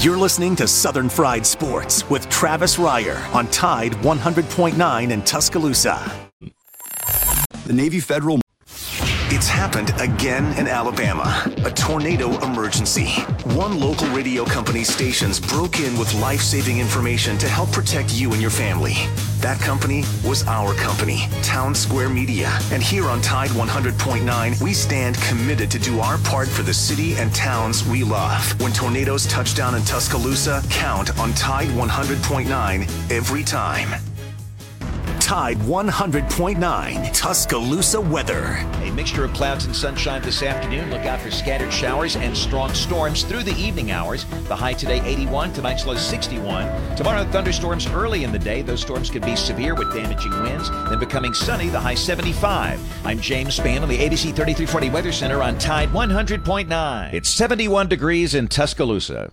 You're listening to Southern Fried Sports with Travis Reier on Tide 100.9 in Tuscaloosa. The Navy Federal. It's happened again in Alabama. A tornado emergency. One local radio company's stations broke in with life saving information to help protect you and your family. That company was our company, Town Square Media. And here on Tide 100.9, we stand committed to do our part for the city and towns we love. When tornadoes touch down in Tuscaloosa, count on Tide 100.9 every time. Tide 100.9 Tuscaloosa weather. A mixture of clouds and sunshine this afternoon. Look out for scattered showers and strong storms through the evening hours. The high today 81, tonight's low 61. Tomorrow thunderstorms early in the day. Those storms could be severe with damaging winds. Then becoming sunny, the high 75. I'm James Spann on the ABC 3340 Weather Center on Tide 100.9. It's 71 degrees in Tuscaloosa.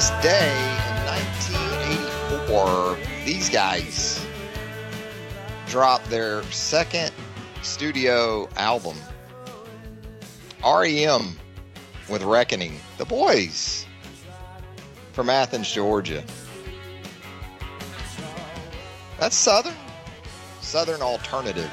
This day in 1984, these guys dropped their second studio album, REM with Reckoning. The boys from Athens, Georgia. That's Southern. Southern alternative.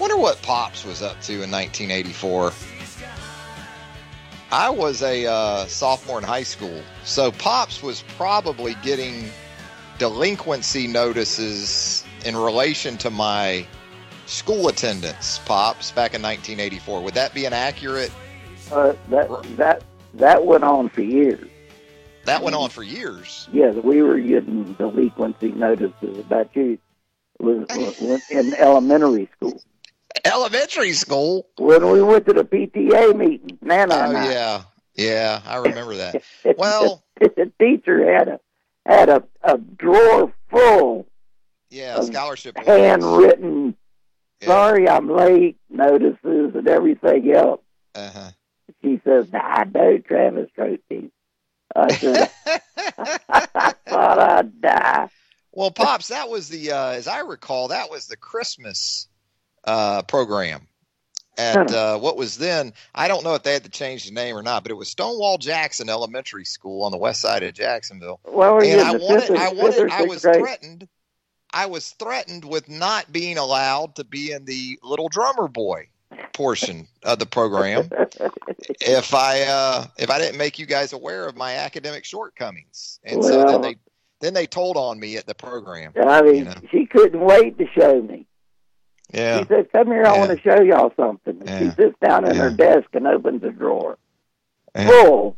Wonder what Pops was up to in 1984. I was a uh, sophomore in high school, so Pops was probably getting delinquency notices in relation to my school attendance. Pops back in 1984. Would that be an accurate? Uh, that that that went on for years. That went on for years. Yes, we were getting delinquency notices about you. Was, was in elementary school Elementary school. when we went to the PTA meeting. Nana Oh and I. yeah, yeah, I remember that. Well, the teacher had a had a, a drawer full yeah, of scholarship. handwritten Yeah. sorry I'm late notices and everything else. Uh-huh. She says, I know Travis wrote these. I said, I thought I'd die. Well, pops, that was the uh, as I recall, that was the Christmas uh, program at uh, what was then. I don't know if they had to change the name or not, but it was Stonewall Jackson Elementary School on the west side of Jacksonville. Well, and I wanted, I wanted, I was grade. threatened. I was threatened with not being allowed to be in the little drummer boy portion of the program if I uh, if I didn't make you guys aware of my academic shortcomings, and so then they then they told on me at the program. I mean, You know. she couldn't wait to show me. Yeah, She said, "Come here, I want to show y'all something." And She sits down in her desk and opens a drawer Yeah. full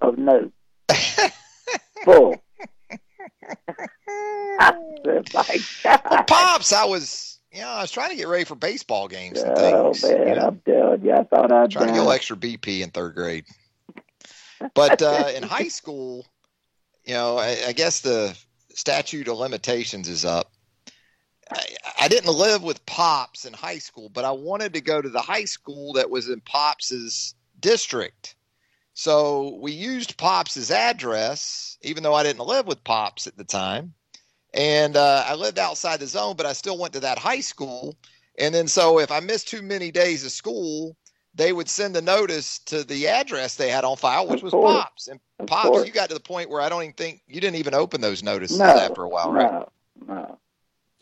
of notes. full. Said, "My God!" pops. I was you know I was trying to get ready for baseball games and Oh things. man, you know, I'm telling you, I thought I'd trying to get a extra BP in third grade. But uh, in high school, you know, I, I guess the statute of limitations is up. I, didn't live with Pops in high school, but I wanted to go to the high school that was in Pops's district. So we used Pops's address, even though I didn't live with Pops at the time. And uh, I lived outside the zone, but I still went to that high school. And then, so if I missed too many days of school, they would send the notice to the address they had on file, which was. Pops. And Pops, you got to the point where I don't even think you didn't even open those notices No, after a while, right? no, no.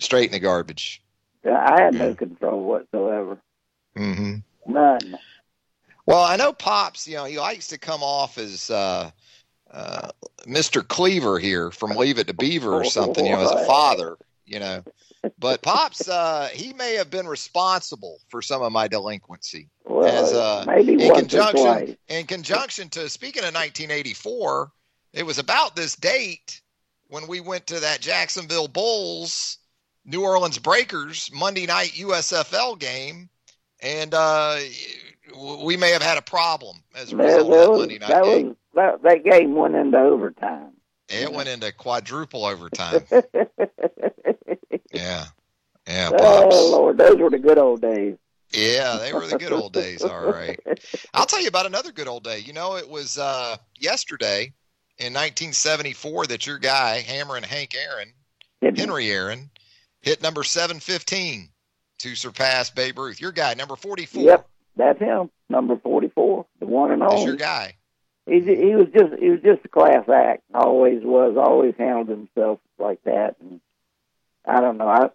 Straight in the garbage. I had no control whatsoever. hmm None. Well, I know Pops. You know, he likes to come off as uh, uh, Mr. Cleaver here from Leave It to Beaver or something. You know, as a father. You know, but Pops, uh, he may have been responsible for some of my delinquency. Well, as uh, maybe in conjunction in conjunction to speaking of 1984, it was about this date when we went to that Jacksonville Bulls New Orleans Breakers Monday night USFL game, and uh, we may have had a problem as a result that, of that Monday night that game. was that, that game went into overtime. it went into quadruple overtime. yeah, yeah, pops. oh Lord, those were the good old days. Yeah, they were the good old days. All right. I'll tell you about another good old day. You know, it was uh, yesterday in 1974 that your guy, Hammerin' Hank Aaron, Henry Aaron, hit number 715 to surpass Babe Ruth. Your guy, number 44. Yep, that's him, number forty-four, the one and That's only. your guy. He he was just he was just a class act. Always was. Always handled himself like that. And I don't know. I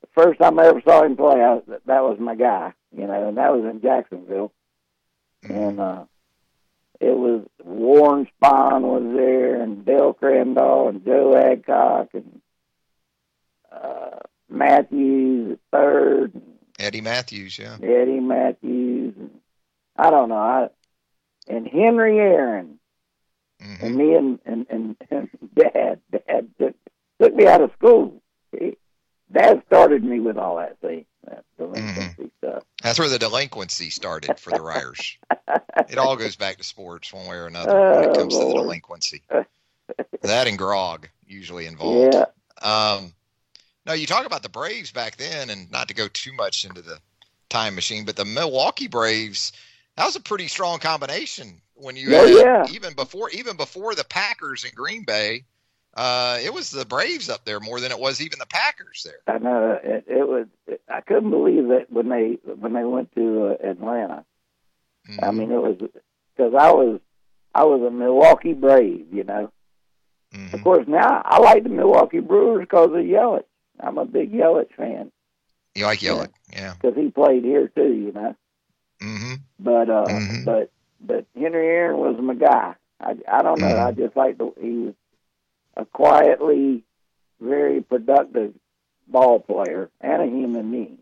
the first time I ever saw him play, I, that was my guy. You know, and that was in Jacksonville. And uh, it was Warren Spahn was there, and Bill Crandall, and Joe Adcock, and uh, Mathews third, Eddie Mathews, yeah. Eddie Mathews, and I don't know. I and Henry Aaron hmm and me and and, and, and Dad, Dad took, took me out of school. He, Dad started me with all that, see, that delinquency stuff. That's where the delinquency started for the Reiers. it all goes back to sports one way or another when it Oh, comes to the delinquency. that and grog usually involved. Yeah, Um, no, you talk about the Braves back then, and not to go too much into the time machine, but the Milwaukee Braves, that was a pretty strong combination when you Oh, had yeah. even before even before the Packers in Green Bay. Uh, it was the Braves up there more than it was even the Packers there. I know. It, it was. I couldn't believe that when they when they went to uh, Atlanta. I Mhm, mean, it was because I was I was a Milwaukee Brave, you know. mhm. Of course, now I like the Milwaukee Brewers because of Yelich. I'm a big Yelich fan You like Yelich, yeah. because he played here too, you know. hmm But uh, Mhm. but but Henry Aaron was my guy. I I don't know. Mhm. I just like the he was a quietly very productive ball player and a human being.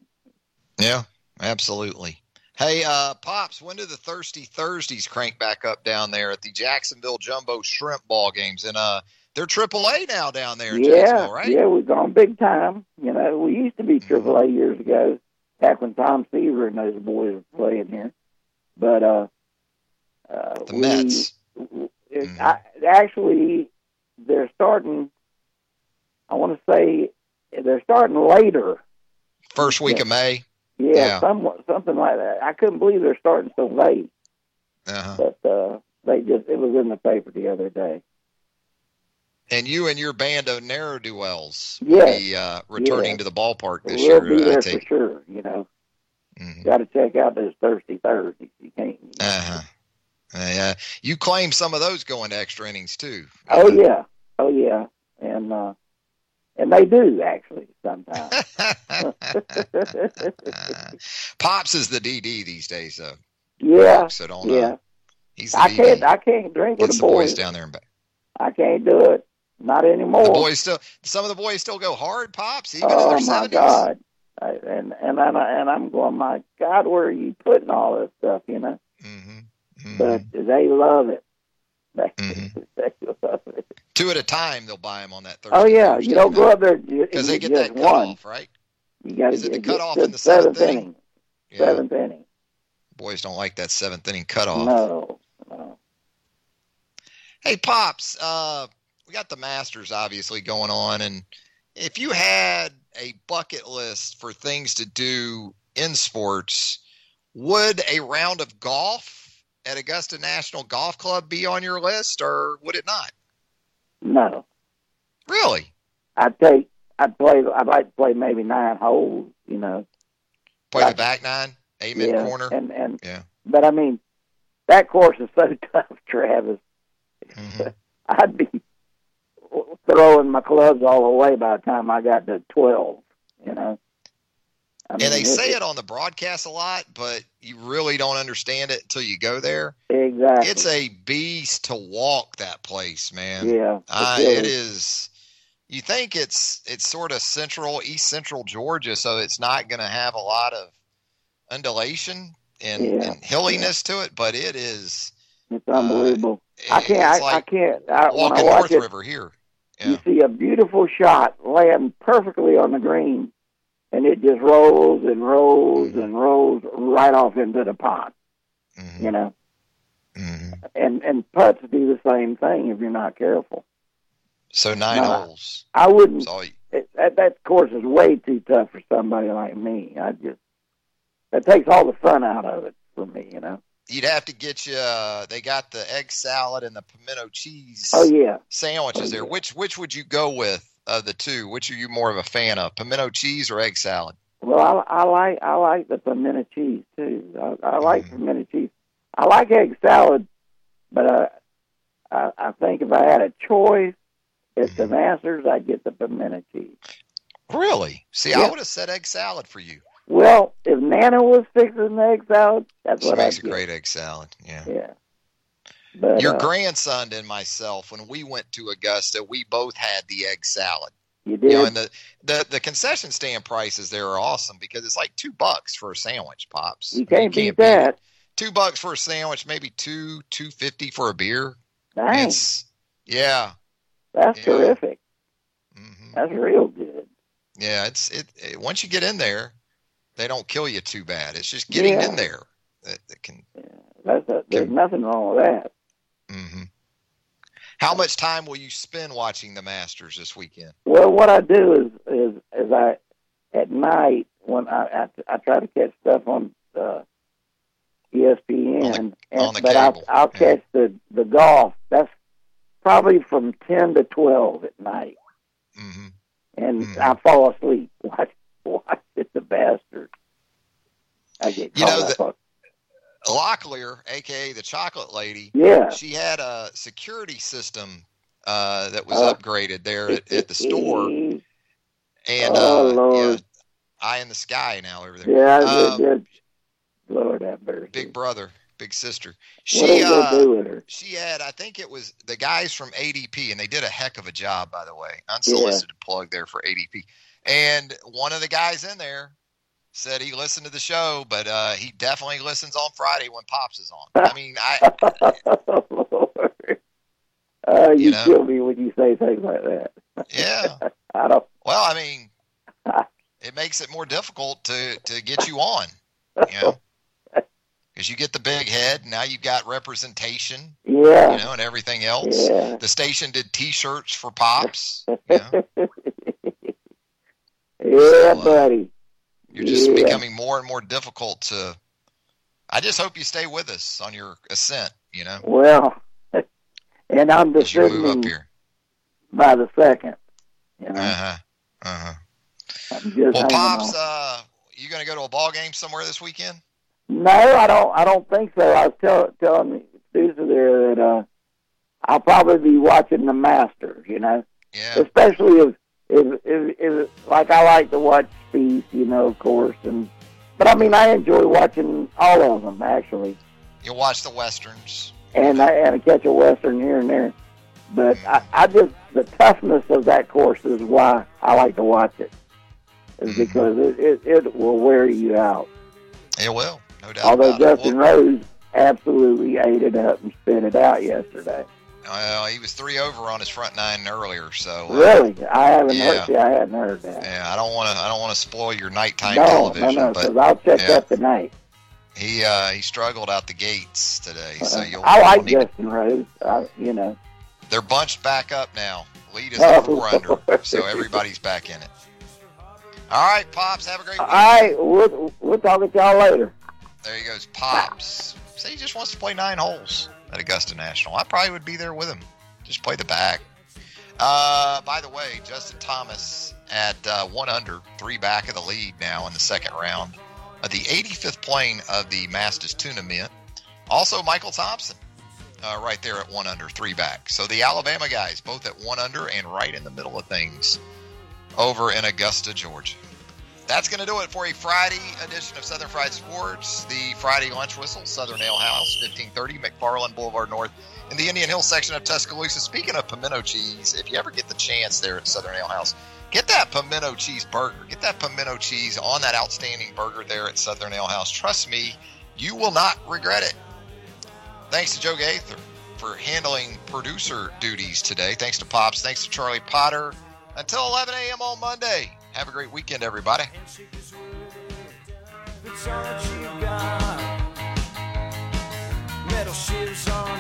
Yeah, absolutely. Hey, uh, Pops, when do the Thirsty Thursdays crank back up down there at the Jacksonville Jumbo Shrimp Ball games? And uh, they're AAA now down there in yeah, right? yeah, we've gone big time. You know, we used to be Mhm. Triple A years ago, back when Tom Seaver and those boys were playing here. But uh, uh, The we, Mets. It, Mhm. I, actually, they're starting. I want to say they're starting later. First week yeah. of May. Yeah, Yeah. somewhat something like that. I couldn't believe they're starting so late, Uh-huh. but uh, they just it was in the paper the other day. And you and your band of narrow duels Yes. be uh, returning Yes. to the ballpark this we'll be year, I there for sure. You know, Mhm. got to check out those Thirsty Thursdays. You can't. Uh-huh. Uh, yeah. You claim some of those going to extra innings, too. Oh yeah, oh yeah, and uh, and they do actually sometimes. Pops is the DD these days, though. yeah, that don't know. yeah. He's the I DD. can't. I can't drink with Gets the the boys boys. down there and back. I can't do it. Not anymore. The boys still, some of the boys still go hard, pops, even in oh their my seventies. God! I, and and I, and I'm going, my God, where are you putting all this stuff? You know, Mm-hmm. but they love it. They, Mhm. they love it. Two at a time, they'll buy them on that Thursday. Oh yeah, you don't go up there because they get that one. cutoff, right? You got to Is it the get, cutoff get in the seventh seventh inning? inning. Yeah. Seventh inning. Boys don't like that seventh inning cutoff. No, no. Hey, pops, uh, we got the Masters obviously going on, and if you had a bucket list for things to do in sports, would a round of golf at Augusta National Golf Club be on your list, or would it not? No. Really? I'd take. I'd play. I'd like to play maybe nine holes. You know. Play the back nine, Amen Corner. And and. Yeah. But I mean, that course is so tough, Travis. Mhm. I'd be throwing my clubs all the way by the time I got to twelve. You know. I And they mean, say it on the broadcast a lot, but you really don't understand it until you go there. exactly. It's a beast to walk that place, man. yeah. Uh, it it is. You think it's it's sort of central, east central Georgia, so it's not going to have a lot of undulation and, Yeah, and hilliness to it, but it is. It's unbelievable. it- I can't. uh, I, like I can't. I, walking North it, River here you see a beautiful shot land perfectly on the green, and it just rolls and rolls Mm-hmm. and rolls right off into the pond. Mhm. You know, Mhm. and and putts do the same thing if you're not careful. So nine No. holes. I wouldn't. It, that that course is way too tough for somebody like me. I just that takes all the fun out of it for me. You know. You'd have to get you. Uh, they got the egg salad and the pimento cheese Oh yeah. sandwiches Oh, there. yeah. Which which would you go with of the two? Which are you more of a fan of, pimento cheese or egg salad? Well, I, I like I like the pimento cheese too. I, I like Mhm. pimento cheese. I like egg salad, but uh, I I think if I had a choice at the Mhm. Masters, I'd get the pimento cheese. Really? See, I would have said egg salad for you. Well, if Nana was fixing the egg salad, that's She what makes I'd a great egg salad. Yeah. Yeah. But Your uh, grandson and myself, when we went to Augusta, we both had the egg salad. you did. You know, and the, the the concession stand prices there are awesome because it's like two bucks for a sandwich, pops. you can't beat it. that. Two bucks for a sandwich, maybe two two fifty for a beer. It's yeah, that's yeah. terrific. hmm That's real good. yeah. It's it, it. Once you get in there, they don't kill you too bad. It's just getting Yeah. in there that, that can. That's a, there's Can- nothing wrong with that. hmm How much time will you spend watching the Masters this weekend? Well, what I do is is is I at night when I I, I try to catch stuff on uh, ESPN, On the- and, on the but I'll I'll yeah. catch the the golf. That's probably from ten to twelve at night, hmm and Mhm. I fall asleep watch watching the bastards. I get You know, the-. Locklear, aka the Chocolate Lady, Yeah, she had a security system uh, that was Uh. upgraded there at, at the store, and Oh, uh, yeah, eye in the sky now over there. yeah, Um. Lord have mercy. Big brother, big sister. She uh, do with her? she had, I think it was the guys from ADP, and they did a heck of a job, by the way. Unsolicited plug there for ADP. And one of the guys in there said he listened to the show, but uh, he definitely listens on Friday when Pops is on. I mean, I oh, Lord. Uh, you You know? kill me when you say things like that. yeah. I don't. Well, I mean, it makes it more difficult to to get you on, you know, because you get the big head. Now you've got representation, yeah, you know, and everything else. Yeah. The station did T-shirts for Pops. You know? Yeah, uh, buddy. You're just Yeah. becoming more and more difficult to. I just hope you stay with us on your ascent. You know, Well, and I'm as you move up descending here. by the second. You know, Uh huh. Uh huh. Well, Pops, on. uh, you going to go to a ball game somewhere this weekend? No, I don't. I don't think so. I was tell, telling Susan there that uh, I'll probably be watching the Masters. You know. Yeah. especially if, if if if like I like to watch Speed, you know, of course, and but I mean I enjoy watching all of them actually, You'll watch the westerns. and I and I catch a western here and there, but I, I just the toughness of that course is why I like to watch it, is Mhm. because it, it it will wear you out. It will, no doubt. Although. Justin Rose absolutely ate it up and spit it out yesterday. Well, he was three over on his front nine earlier, so uh, Really, I haven't Yeah. heard. See, I hadn't heard that. yeah, I don't want to. I don't want to spoil your nighttime no, no, television, no, but because I'll check yeah. that tonight. he uh, he struggled out the gates today. So Uh, you'll. I like need Justin Rose. I, you know, they're bunched back up now. Lead is Oh, four under, so everybody's back in it. All right, pops. Have a great all right, we'll we'll talk with y'all later. There he goes, pops. Say he just wants to play nine holes at Augusta National. I probably would be there with him. Just play the back. Uh, by the way, Justin Thomas at uh, one under, three back of the lead now in the second round of the 85th playing of the Masters tournament. Also, Michael Thompson uh, right there at one under, three back. So the Alabama guys both at one under and right in the middle of things over in Augusta, Georgia. That's going to do it for a Friday edition of Southern Fried Sports. The Friday lunch whistle, Southern Ale House, 1530 McFarland Boulevard North in the Indian Hill section of Tuscaloosa. Speaking of pimento cheese, if you ever get the chance there at Southern Ale House, get that pimento cheese burger. Get that pimento cheese on that outstanding burger there at Southern Ale House. Trust me, you will not regret it. Thanks to Joe Gaither for handling producer duties today. Thanks to Pops. Thanks to Charlie Potter. Until 11 a.m. on Monday. Have a great weekend, everybody. Metal on.